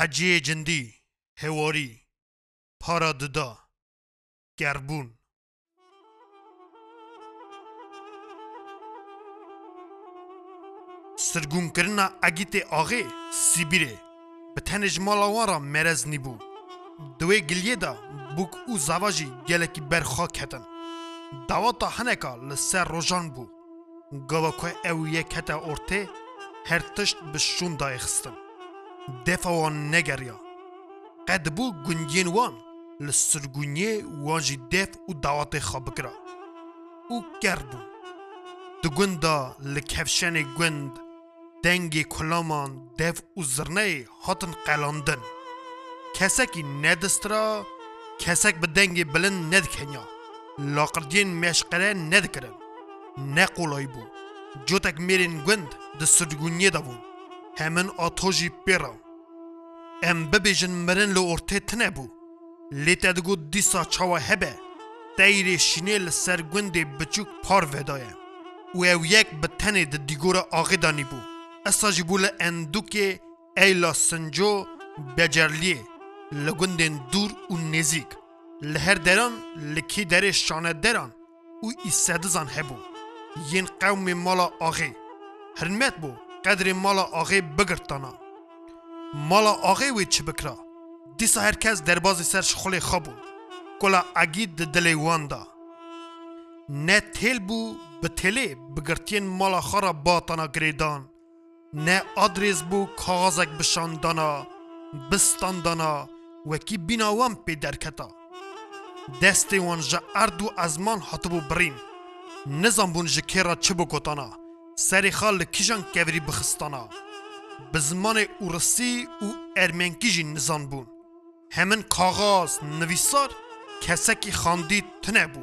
حجی جندی هواری پارا ددا گربون. سرگون کرنا اگیت آغی سیبیره به تنج مالاوان را مرز نیبو دوی گلیه دا بوک او زواجی گلکی برخاک هتن دواتا هنکا لسر روژان بو گاوا که او یک هتا ارته هر تشت به شون دای خستن دفع وان نگریا. قد بو گنجین وان لسرگونیه وان جی دف و دعوات خواب کرا. او گربو دو گندا لکفشن گند دنگی کلامان دف و زرنه هاتن قلاندن. کسکی ندسترا کسک به دنگی بلند ندکنیا. لاقردین مشقره ندکرن. نه قولای بو. جوتک میرین گند ده سرگونیه دا بون همین آتوژی پیرا ام ببیجن مرن لو ارته تنه بو لیتا دگو دیسا چاوا هبه دایری شینه لسر گنده بچوک پار ودایه و او یک به تنه ده دیگورا آغی دانی بو اسا جبول اندوکه ایلا سنجو بجرلیه لگندن دور و نزیک لهر دران لکی در شانه دران و ایسادزان هبو ین قوم مالا آغی هرمت بو قدر مالا آغی بگرتانا مالا آغی وی چه بکرا؟ دیسا هرکس در باز سر شخول خوابو کلا اگید ده دلی واندا نه تیل بو به تیلی بگرتین مالا خارا باتانا گریدان. نه آدریز بو کاغازک بشاندانا بستاندانا وکی بیناوان پی درکتا. دستی وان جا اردو ازمان حتبو برین. نظام بون جکیرا چه سری خال کیجان کوری بخستانا. به زمان اورسی و ارمنکی جی نظام بون. همین کاغاز نویسار کسکی خاندی تنه بو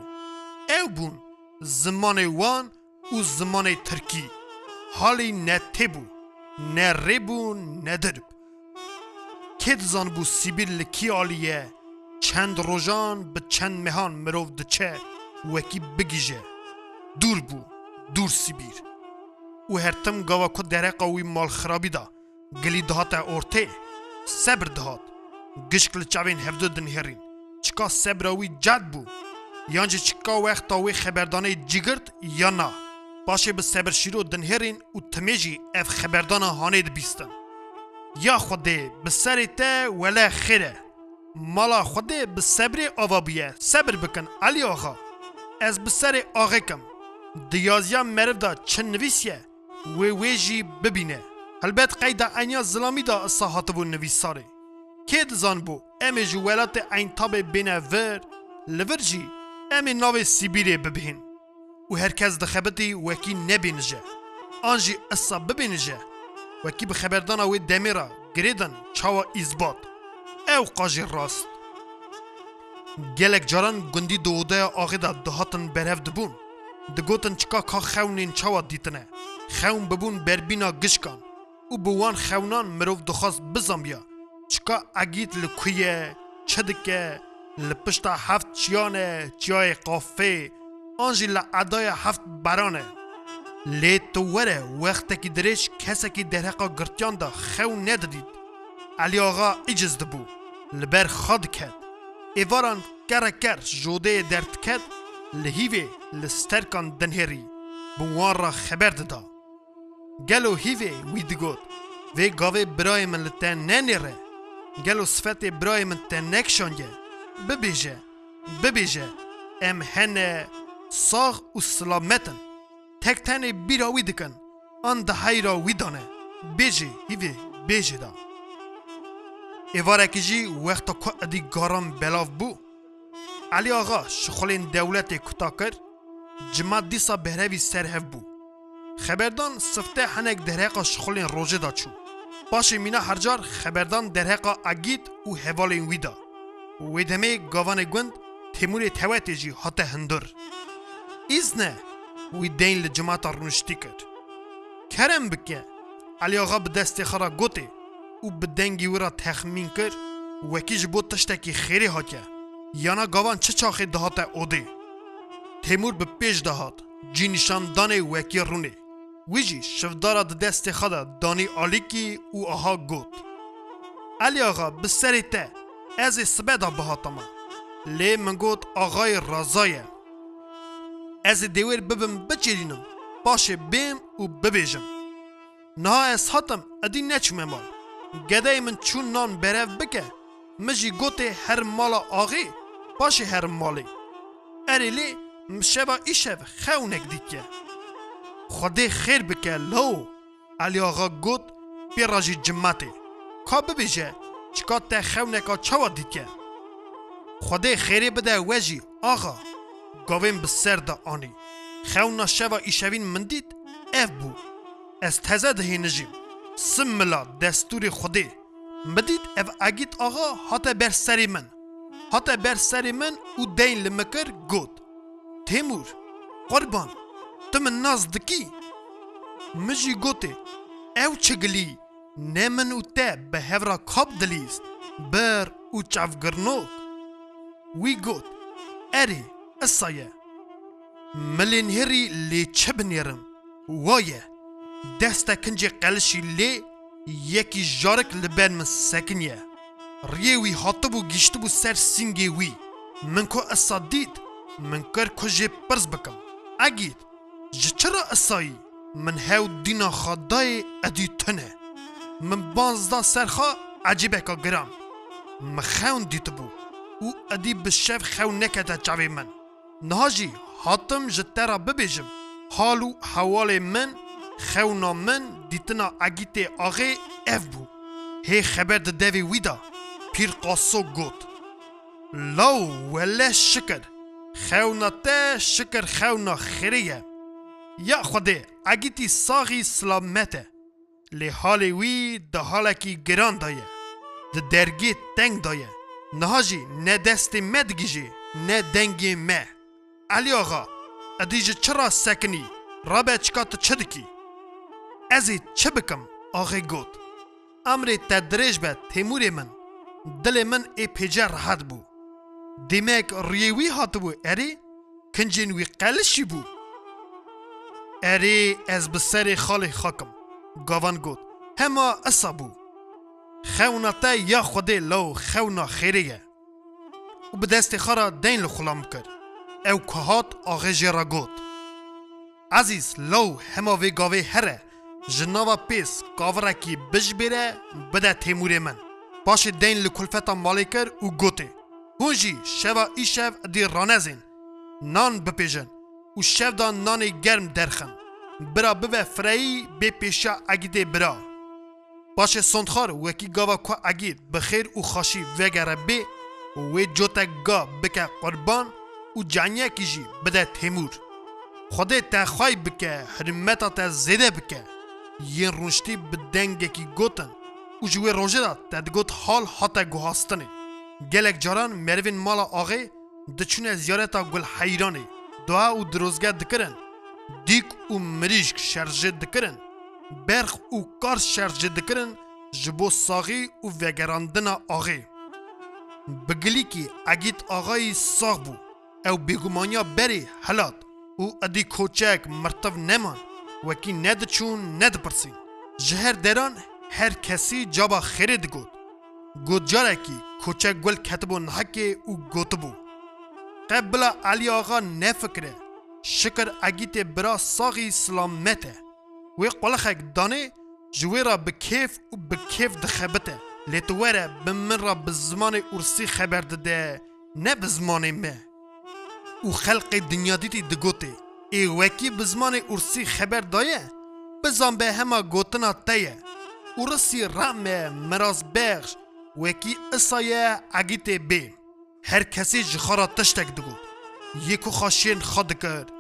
او بون زمان وان و زمان ترکی. حالی نه نه ریبو نه درب کد زان بو سیبیل لکی چند روژان به چند مهان مروف دچه وکی بگیجه. دور بو دور سیبیر. و هرتم گاوا کو درقا وی مال خرابی دا. گلی دهات اورته صبر دهات. گشکل چاوین هفدو دن هرین. چکا صبر وی جد بو. یانجی چکا وقت وی خبردانه جگرد یا نه باشه به صبر شیرو دن هرین و تمیجی اف خبردانه هانه بیستن. یا خوده به سر ته ولا خیره. مالا خوده به صبر آوا بیه. صبر بکن علی آقا. از به سر آقا کم. دیازیا مرد دا چه نویسیه؟ و ویجی ببینه. البته قید اینیا ظلامی دا اصاحات بو نویساره. که دزان بو؟ امی جو ولات این تاب بینه ور. لور جی امی ناو سیبیره ببین. و هرکس دخبتی وکی نبینجه آنجی اصا ببینجه وکی به خبردانا وی دمیرا گریدن چاوا ایزباد او قاجی راست. گلک جاران گندی دوده آغی دا دهاتن برهف دبون دگوتن چکا کا خونین چاوا دیتنه. خون ببون بربینا گشکان. او بوان خونان مروف دخواست بزن بیا. چکا اگیت لکویه چدکه لپشتا هفت چیانه چیای قافه. آنجی لعدای هفت برانه. لی تو وره وقت کی درش کسی کی درحقا گرتیان دا خون ندادید علی آقا ایجز دبو. لبر خاد کد ایواران کر کر جوده درد کد لهیوه لسترکان دنهری بوان را خبر دادا گلو هیوه وی دگود وی گاوه برای من لتن ننیره. گلو صفت برای من تن نکشانگه. ببیجه ببیجه. ام هنه ساغ و سلامتن. تک تنه بیرا وی دکن آن ده هیرا وی دانه بیجه هیوه بیجه دا. ایوارکی جی وقتا که ادی گارم بلاف بو. علی آقا شخولین دولت کتا کر جماعت دیسا بهروی سرهف بو. خبردان سفته هنک درهقا شخولین روژه دا چو. باشه مینا هرجار خبردان درهقا اگید و هوالین ویدا ویدمه گاوان گوند تیمور توتی جی حتی هندر. ایزنه وی دین لجماعت رونشتی کرد. کرم بکه علی آقا به دست خرا گوته او به دنگی ورا تخمین کرد وکیج بو تشتکی خیری هاکه یانا گاوان چه چاخی دهات اوده تیمور به پیش دهات. جی نشان دانه وکی رونه. ویجی شفدارا ده دست خدا دانی آلیکی او آها گوت. علی آقا به سری ته. از سبدا بهاتما لی من گوت آقای رازایه از دیویر ببم بچرینم. باشه بیم و ببیجم. نه از هاتم ادی نچمه مال. گده من چون نان برف بکه مجی گوته هر مالا آقی باشه هر مالی. اریلی مشبا ایشب خونک دیکه. خدای خیر بکه لو. علی آقا گوت پیراجی جماته کا ببیجه چکا تا خونکا چوا دیکه. خدای خیری بده وجی آقا گاوین به سر دا آنی. خونا شوا ایشوین من دید اف بو. از تزه دهی نجیم. سم ملا دستور خودی. مدید اف اجيت اغا هاتا بر سری من هاتا بر سری من أو دین لمکر گود تيمور قربان تم ناز دکی مجي قوتي أو تشقلي نمن و تاب هورا کاب دلیست بار أو چفگرنوک وی وي اری اري ملین هری لی چه بنیرم وایه دستا كنجي قلشی لي یەکی ژارێک لە بەر من سەکنیە ڕێوی هاتبوو گیشتبوو سەر سنگێ وی. من کۆ ئەسا دیت من کەر کۆژێ پرس بکەم ئەگیت ji çira esayî min hew dîna xadayê edî tune min banzda serxa ecîbeka giram min xewn dîtibû û edî bi şev xew nekete çavê min niha jî hatim ji te ra bibêjim hal û hewalê min خونا من دیتنا اگیت آغی اف بو. هی خبر ده دوی ویدا. پیر قاسو گوت. لو وله شکر. خونا ته شکر خونا خیریه. یا خوده اگیتی ساغی سلامته. لی حال وی ده حالکی گران دایه. ده درگی تنگ دایه. نهاجی نه دست مدگیجی نه دنگی مه. علی آقا ادیجه چرا سکنی؟ رابه چکات چه دکی؟ ازی چه بکم آقای گوت امر تدریج به تیمور من دل من ای پیجه راحت بو دیمک ریوی هات بو اری کنجین وی قلشی بو اری از بسر خالی خاکم گاوان گوت هما اصا بو خونتا یا خودی لو خونا خیریه و به دست خارا دین لو خلام کرد او کهات آغه جرا گوت عزیز لو هما وی گاوی هره جناوا پیس کاورکی بج بیره بده تیمور من باش دین لکلفتا مالی کر و گوته هونجی شوا ای شو دی رانزین نان بپیجن و شو دا نان گرم درخن برا بوه فرایی بی پیشا اگیده برا باشه سندخار وکی گاوا کو اگید بخیر و خاشی وگره بی و جوتا گا بکه قربان و جانیه کیجی بده تیمور خودی تخوای بکه حرمتا تا زیده بکه یه رونشتی به دنگه کی گوتن. و جوی روژه دا تدگوت حال حتا گوهاستنه گلک جاران مروین مالا آغه دچونه زیارتا گل حیرانه دعا و دروزگه دکرن. دیک و مریشک شرجه دکرن. برخ و کار شرجه دکرن. جبو ساغی و وگراندنا آغه بگلی کی اگیت آغای ساغ بو. او بیگمانیا بری حلات. او ادی کوچک مرتب نمان وەکی نەدچوون نەدپرسین ji her deran her kesî caba xêrê digot gotcarekî koçe gul ketibû nihekê û gotibû te bila Elî axa nefikire şikir egîtê bira saxî silamet e wê qulexek danê ji wê ra bi kêf û bi kêf dixebite lê tu were bi min ra bi zimanê Ursî xeber dide ne bi zimanê me û xelqê dinyadîtî digotê ای وکی به زمان ارسی خبر دایه؟ بزان به همه گوتنا تیه. ارسی رامه مراز بخش. وکی اصایه اگیته بی. هر کسی جخارا تشتک دگوت یکو خاشین خود کرد.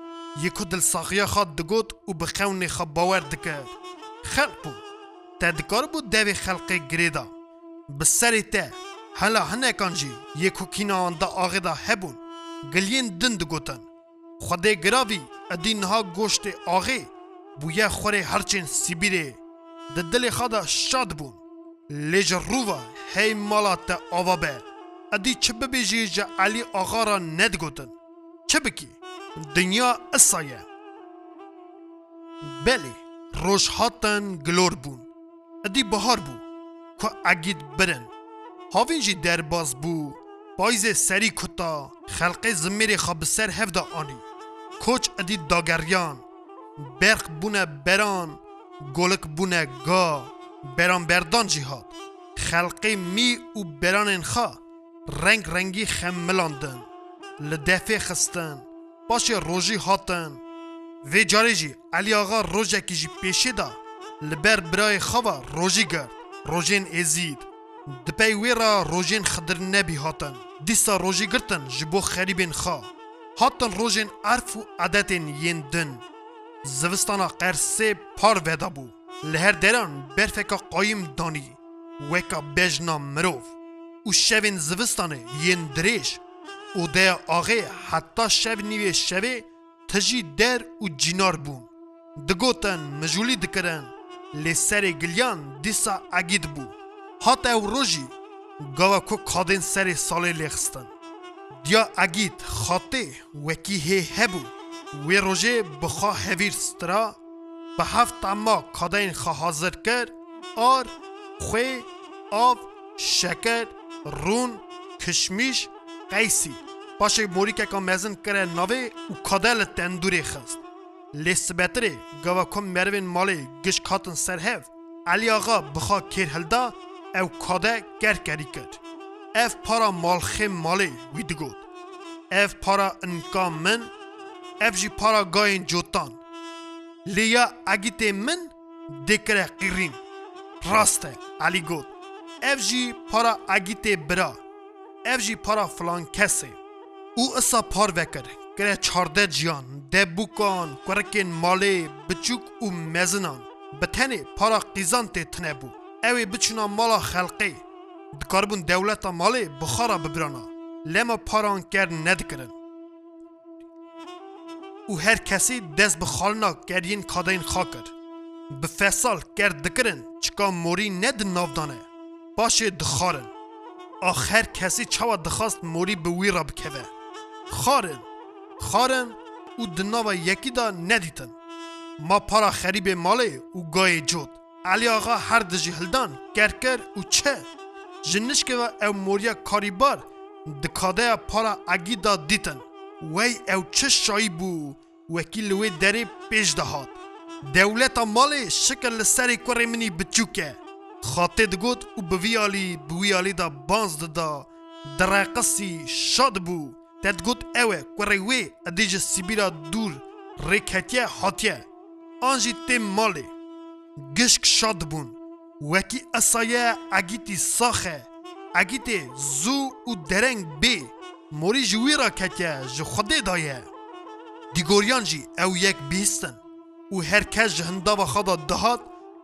یکو دل ساخیه خود دگوت و بخون خواب باور دکرد. خلق بود تدکار بود دوی خلق گریدا. بسری ته. هلا هنه کانجی. یکو کینا دا آغی دا هبون. گلین دن دگوتن خدای گراوی ادین ها گوشت آغی بویه خوره هرچین سیبیره. ده دل خدا شاد بون. لیج رووا هی مالا تا آوا به ادی چه ببیجی جا علی آغا را ندگوتن چه بکی؟ دنیا اصایه بله روش هاتن گلور بون. ادی بهار بو که اگید برن. هاوین جی درباز بو پایز سری کتا. خلق زمیر خواب سر آنی. کوچ ادی داگریان. برق بونه بران گلک بونه گا. بران بردان جهاد خلقی می و بران خا رنگ رنگی خملاندن. لدفه خستن. باشه روژی هاتن. وی جاری جی علی آقا روژه کی جی پیشه دا. لبر برای خواه روژی گرد. روژین ازید. دپی وی را روژین خدر نبی هاتن. دیسا روژی گرتن جبو خریبین خوا. هاتن روژین عرف و عادتین ین دن زوستانا قرسه پار ودا بو لهر دران برفکا قایم دانی وکا بجنا مروف و شوین زوستانه ین دریش و ده آغه حتی شو نیوه شوه تجی در و جینار بون دگوتن مجولی دکرن لی سر گلیان دیسا اگید بو هات او روژی گاوا کادن سر ساله لخستن دیا اگید خاطه وکی هی هبو. وی روژه بخوا هویر سترا به هفت اما کادین خوا حاضر کرد آر خوی آب شکر رون کشمیش قیسی. باشه موری که که مزن کرده نوه و کادل تندوری خست. لیست بتره گوا کم مروین مالی گش کاتن سر هف علی آقا بخوا کر هلدا. او کاده گر کری کرد. اف پارا مالخه مالی وید گود اف پارا انکا من اف جی پارا گاین جوتان لیا اگیت من دکره قیرین راسته علی گود اف جی پارا اگیت برا اف جی پارا فلان کسه او اسا پار وکر کره چارده جیان ده بوکان کرکین مالی بچوک او مزنان بتنه پارا قیزان ته تنه بو اوی بچونا دکاربون دولتا مالی بخارا ببرانا. لما پاران کر ندکرن. او هر کسی دست بخالنا گرین کادین خاکر. به فصال گر دکرن چکا موری ند نافدانه باشه دخارن. آخر کسی چوا دخواست موری به وی را بکوه. خارن. خارن او دناوا یکی دا ندیتن. ما پارا خریب ماله او گای جود. علی آقا هر دجی هلدان کرکر او چه؟ و او موریا کاریبار دکاده پارا اگی دا دیتن وی او چه شایی بو وکیل وی دری پیش دهاد دولت مالی شکل سری کوری منی بچوکه خاطه دگود او بویالی بویالی دا بانز دا درقصی شاد بو تدگوت اوه کوری وی ادیج سیبیرا دور ریکتیه هاتیه آنجی تیم مالی گشک شاد بون وەکی ئەسایە ئەگیتی ساخە ئەگیتێ زوو و دەرەنگ بێ مۆری ji wî ra ketiye ji xudê daye. Dîgoriyan jî ew yek bîstin û herkes ji hindava xada dihat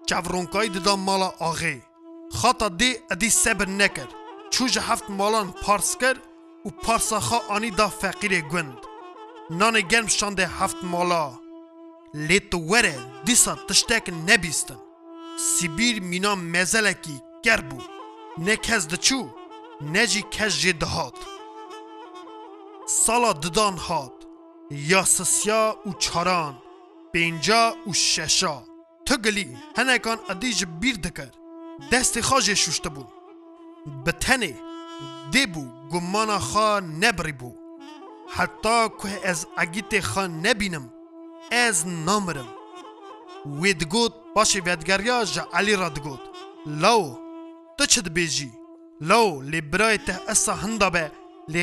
çevronkayî dida mala axê. Xata dê edî sebir nekir, çû ji heft malan pars kir û parsa xa anî da feqîrê gund. Nanê germ şandê heft mala. Lê tu were dîsa tiştekin nebîstin. سیبیر مینا مزلکی گر بو. نه کس دچو نه جی کس جی دهات. سالا ددان هات یا سسیا و چاران پینجا و ششا. تو گلی هنکان ادیج بیر دکر دست خواجه شوشته بو. به دی بو گمانا خوا نبری بو. حتی که از اگیت خوا نبینم از نامرم. وی دگوت باشه ویدگریا جا علی را دگوت لو تو بیجی لو لی برای ته اسا هندا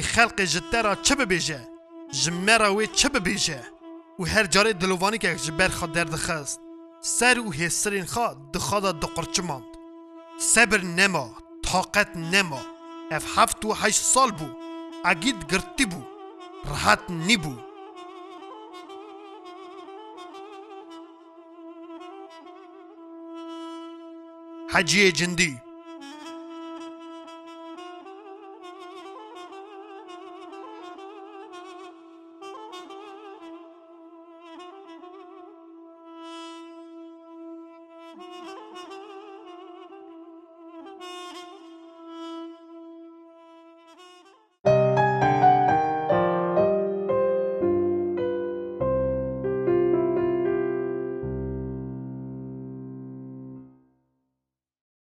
خلق جته را چه ببیجه؟ جمرا وی چه ببیجه؟ و هر جاره دلوانی که جبر خوا درد خست. سر و حسرین خوا دخوا دا دقرچه ماند. صبر نما طاقت نما. اف هفت و هشت سال بو. اگید گرتی بو. راحت نی بو. haciye cindi